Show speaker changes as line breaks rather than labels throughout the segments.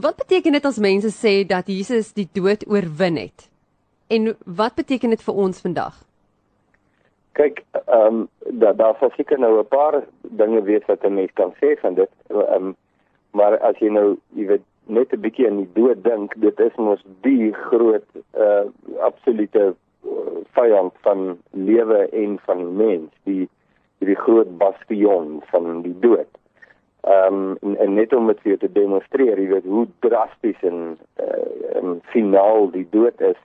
Wat beteken dit as mense sê dat Jesus die dood oorwin het? En wat beteken dit vir ons vandag?
Kyk, ehm um, daar daar sou seker nou 'n paar dinge wees wat 'n mens kan sê van dit. Ehm um, maar as jy nou, jy weet, net 'n bietjie aan die dood dink, dit is mos die groot uh absolute vyand van lewe en van mens, die die groot bastion van die dood. Ehm um, en, net om dit vir jou te demonstreer, jy weet hoe drasties en uh en finaal die dood is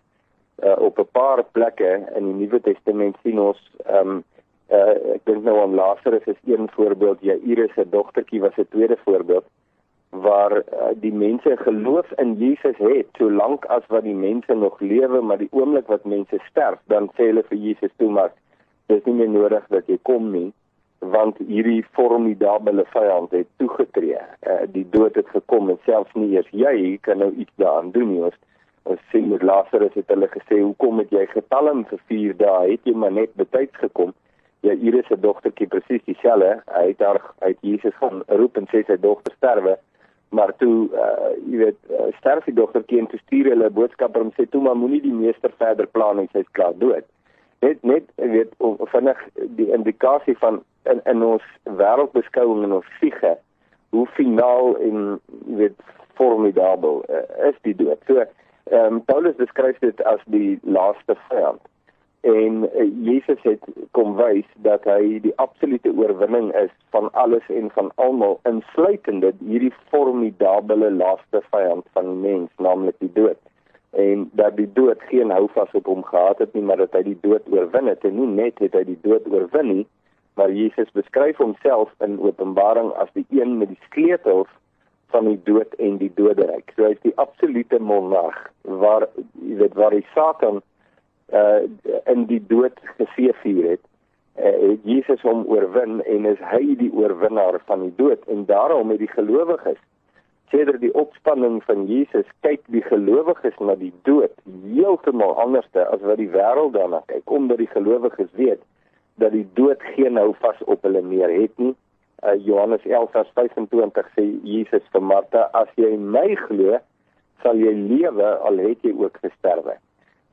uh, op 'n paar plekke in die Nuwe Testament sien ons ehm um, uh, ek dink nou aan Lazarus is een voorbeeld, Jairus se dogtertjie was 'n tweede voorbeeld waar uh, die mense geloof in Jesus het solank as wat die mense nog lewe maar die oomblik wat mense sterf dan sê hulle vir Jesus toe maar dis nie meer nodig dat jy kom nie want hierdie formidable vyand het toegetree uh, die dood het gekom en selfs nie eers jy kan nou iets daaraan doen nie ons Ons sien met Lazarus het hulle gesê, "Hoekom het jy getalm vir 4 dae? Het jy maar net betyds gekom?" Ja, Iris se dogtertjie presies dieselfde. Hy het haar uit Jesus gaan roep en sê sy dogter sterwe. Maar toe, uh, jy weet, uh, sterf die dogtertjie en toe stuur hulle 'n boodskap om sê, "Toe maar moenie die meester verder plan nie, sy's klaar dood." Net net weet, vinnig die indikasie van in in ons wêreldbeskouing en ons siege hoe finaal en weet formidabel uh, is die dood. So Ehm um, Paulus beskryf dit as die laaste vyand. En uh, Jesus het kom wys dat hy die absolute oorwinning is van alles en van almal insluitende hierdie formidable laaste vyand van mens, naamlik die dood. En dat die dood geen houvas op hom gehad het nie, maar dat hy die dood oorwin het en nie net het hy die dood oorwin nie, maar Jesus beskryf homself in Openbaring as die een met die sleutels van die dood en die doderyk. So hy's die absolute monarg waar jy weet waar die Satan uh in die dood geseëvier het. Uh, het Jesus hom oorwin en is hy die oorwinnaar van die dood en daarom het die gelowiges sedert die opstanding van Jesus kyk die gelowiges na die dood heeltemal anderste as wat die wêreld daarna kyk omdat die gelowiges weet dat die dood geen hou vas op hulle meer het nie. Uh, Johannes 11:25 sê Jesus vir Martha as jy my glo sal jy lewe al het jy ook gesterwe.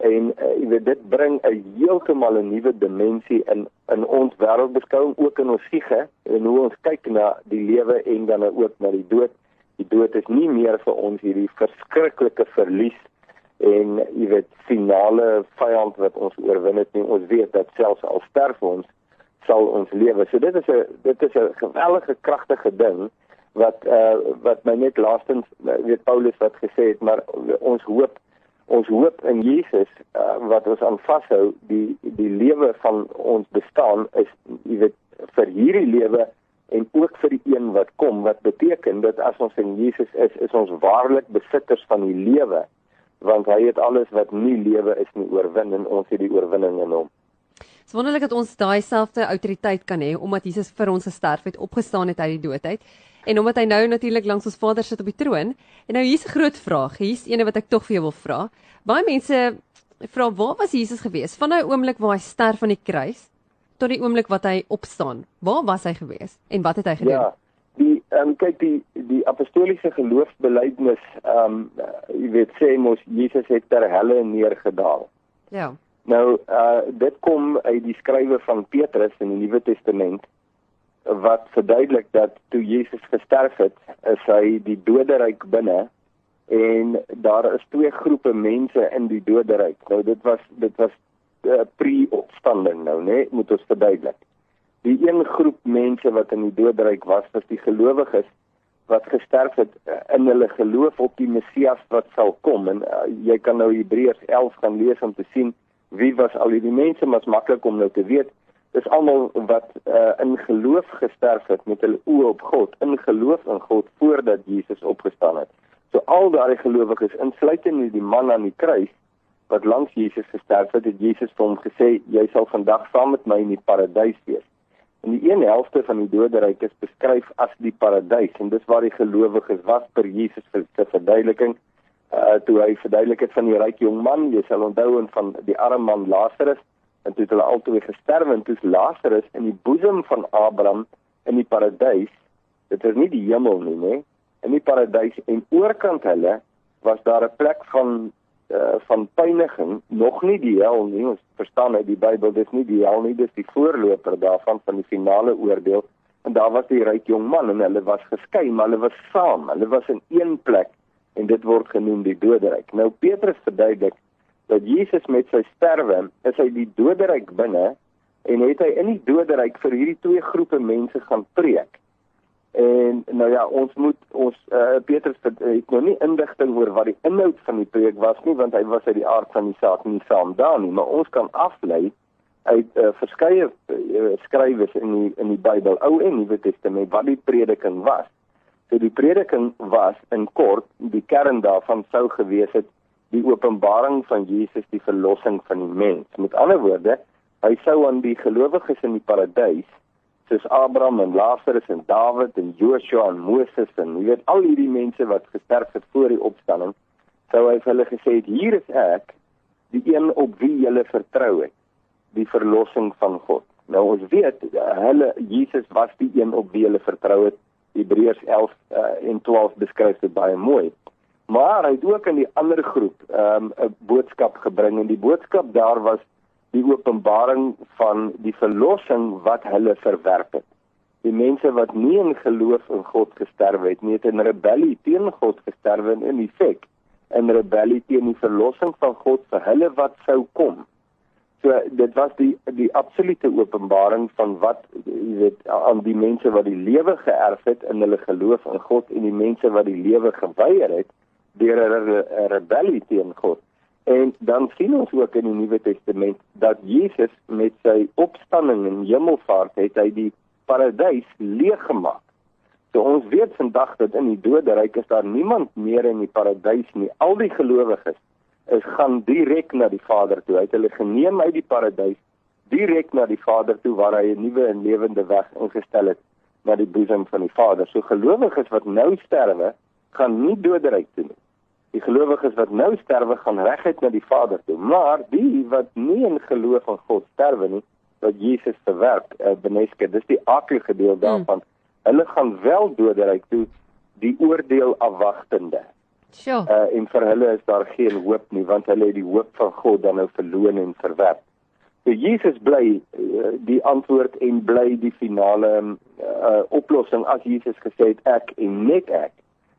En uh, jy weet dit bring 'n heeltemal 'n nuwe dimensie in in ons wêreldbeskouing ook in ons siege en hoe ons kyk na die lewe en dan ook na die dood die dood is nie meer vir ons hierdie verskriklike verlies en jy weet finale vyand wat ons oorwin het nie ons weet dat selfs al sterf ons sal ons lewe. So dit is 'n dit is 'n geweldige kragtige ding wat uh wat my net laastens uh, weet Paulus wat gesê het, maar ons hoop ons hoop in Jesus uh, wat ons aan vashou, die die lewe van ons bestaan is jy weet vir hierdie lewe en ook vir die een wat kom wat beteken dat as ons in Jesus is, is ons waarlik besitters van die lewe want hy het alles wat nie lewe is nie oorwin en ons het die oorwinning in hom.
Dis wonderlik dat ons daai selfde autoriteit kan hê omdat Jesus vir ons gesterf het, opgestaan het uit die dood uit. En omdat hy nou natuurlik langs ons Vader sit op die troon. En nou hier's 'n groot vraag. Hier's eene wat ek tog vir jou wil vra. Baie mense vra waar was Jesus gewees van daai oomblik waar hy sterf aan die kruis tot die oomblik wat hy opstaan? Waar was hy gewees en wat het hy gedoen?
Ja. Die ehm um, kyk die die apostoliese geloofsbelijdenis ehm um, jy weet sê mos Jesus het ter helle neergedaal.
Ja.
Nou uh dit kom uit die skrywe van Petrus in die Nuwe Testament wat verduidelik dat toe Jesus gesterf het, is hy die doderyk binne en daar is twee groepe mense in die doderyk. Nou dit was dit was uh, pre-opstanding nou, né? Nee? Moet ons verduidelik. Die een groep mense wat in die doderyk was, was die gelowiges wat gesterf het uh, in hulle geloof op die Messias wat sal kom en uh, jy kan nou Hebreërs 11 gaan lees om te sien wie was al hierdie mense maar is maklik om nou te weet dis almal wat uh, in geloof gesterf het met hulle oë op God in geloof in God voordat Jesus opgestaan het so al daardie gelowiges insluitend die man aan die kruis wat langs Jesus gesterf het het Jesus vir hom gesê jy sal vandag saam met my in die paradys wees en die een helfte van die doderyk is beskryf as die paradys en dis waar die gelowiges was per Jesus se verduideliking uh toe hy verduidelik het van die ryk jong man, jy sal onthou en van die arme man Lazarus en toe het hulle albei gesterf en toe is Lazarus in die boesem van Abraham in die paradys. Dit is nie die hemel nie, nê? in die paradys en oorkant hulle was daar 'n plek van uh, van pyniging, nog nie die hel nie. Ons verstaan uit die Bybel dis nie die hel nie, dis die voorloper daarvan van die finale oordeel. En daar was die ryk jong man en hulle was geskei, maar hulle was saam. Hulle was in een plek en dit word genoem die doderyk. Nou Petrus verduidelik dat Jesus met sy sterwe is hy die doderyk binne en het hy in die doderyk vir hierdie twee groepe mense gaan preek. En nou ja, ons moet ons uh, Petrus het nou nie indigting oor wat die inhoud van die preek was nie want hy was uit die aard van die saak nie saam daar nie, maar ons kan aflei uit uh, verskeie uh, skrywers in die in die Bybel, Ou en Nuwe Testament, wat die prediking was. So die prediking was in kort die kern daarvan sou gewees het die openbaring van Jesus die verlossing van die mens. Met ander woorde, hy sou aan die gelowiges in die paradys soos Abraham en Lazarus en Dawid en Joshua en Moses en jy weet al hierdie mense wat gesterf het voor die opstanding, sou hy vir hulle gesê het hier is ek, die een op wie julle vertrou het, die verlossing van God. Nou ons weet hulle Jesus was die een op wie hulle vertrou het. Hebreërs 11 uh, en 12 beskryf dit baie mooi. Maar hy het ook in die ander groep ehm, 'n um, boodskap gebring en die boodskap daar was die openbaring van die verlossing wat hulle verwerp het. Die mense wat nie in geloof in God gesterf het nie, het in rebellie teen God gesterf en in effek in rebellie teen die verlossing van God vir hulle wat sou kom. So dit was die die absolute openbaring van wat jy weet aan die mense wat die lewe geërf het in hulle geloof in God en die mense wat die lewe geweier het deur 'n rebellie teen God. En dan sien ons ook in die Nuwe Testament dat Jesus met sy opstanding en hemelvaart het hy die paradys leeg gemaak. So ons weet vandag dat in die doderyk is daar niemand meer in die paradys nie. Al die gelowiges is gaan direk na die Vader toe. Hy het hulle geneem uit die paradys direk na die Vader toe waar hy 'n nuwe en lewende weg ingestel het na die boesem van die Vader. So gelowiges wat nou sterwe, gaan nie doderyk toe nie die gelowiges wat nou sterwe gaan reguit na die Vader toe. Maar die wat nie in geloof in God sterwe nie, wat Jesus verwerp, uh, beneske, dis die akelige deel hmm. daarvan. Hmm. Hulle gaan wel doderyk toe, die oordeel afwagtende.
Sjoe.
Uh, en vir hulle is daar geen hoop nie, want hulle het die hoop van God dan nou verloon en verwerp. So Jesus bly uh, die antwoord en bly die finale uh, oplossing as Jesus gesê het ek en net ek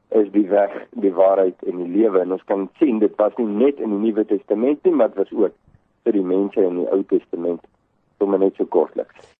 is die weg, die waarheid en die lewe. En ons kan sien dit was nie net in die Nuwe Testament nie, maar dit was ook vir die mense in die Ou Testament, sommer net so kortliks.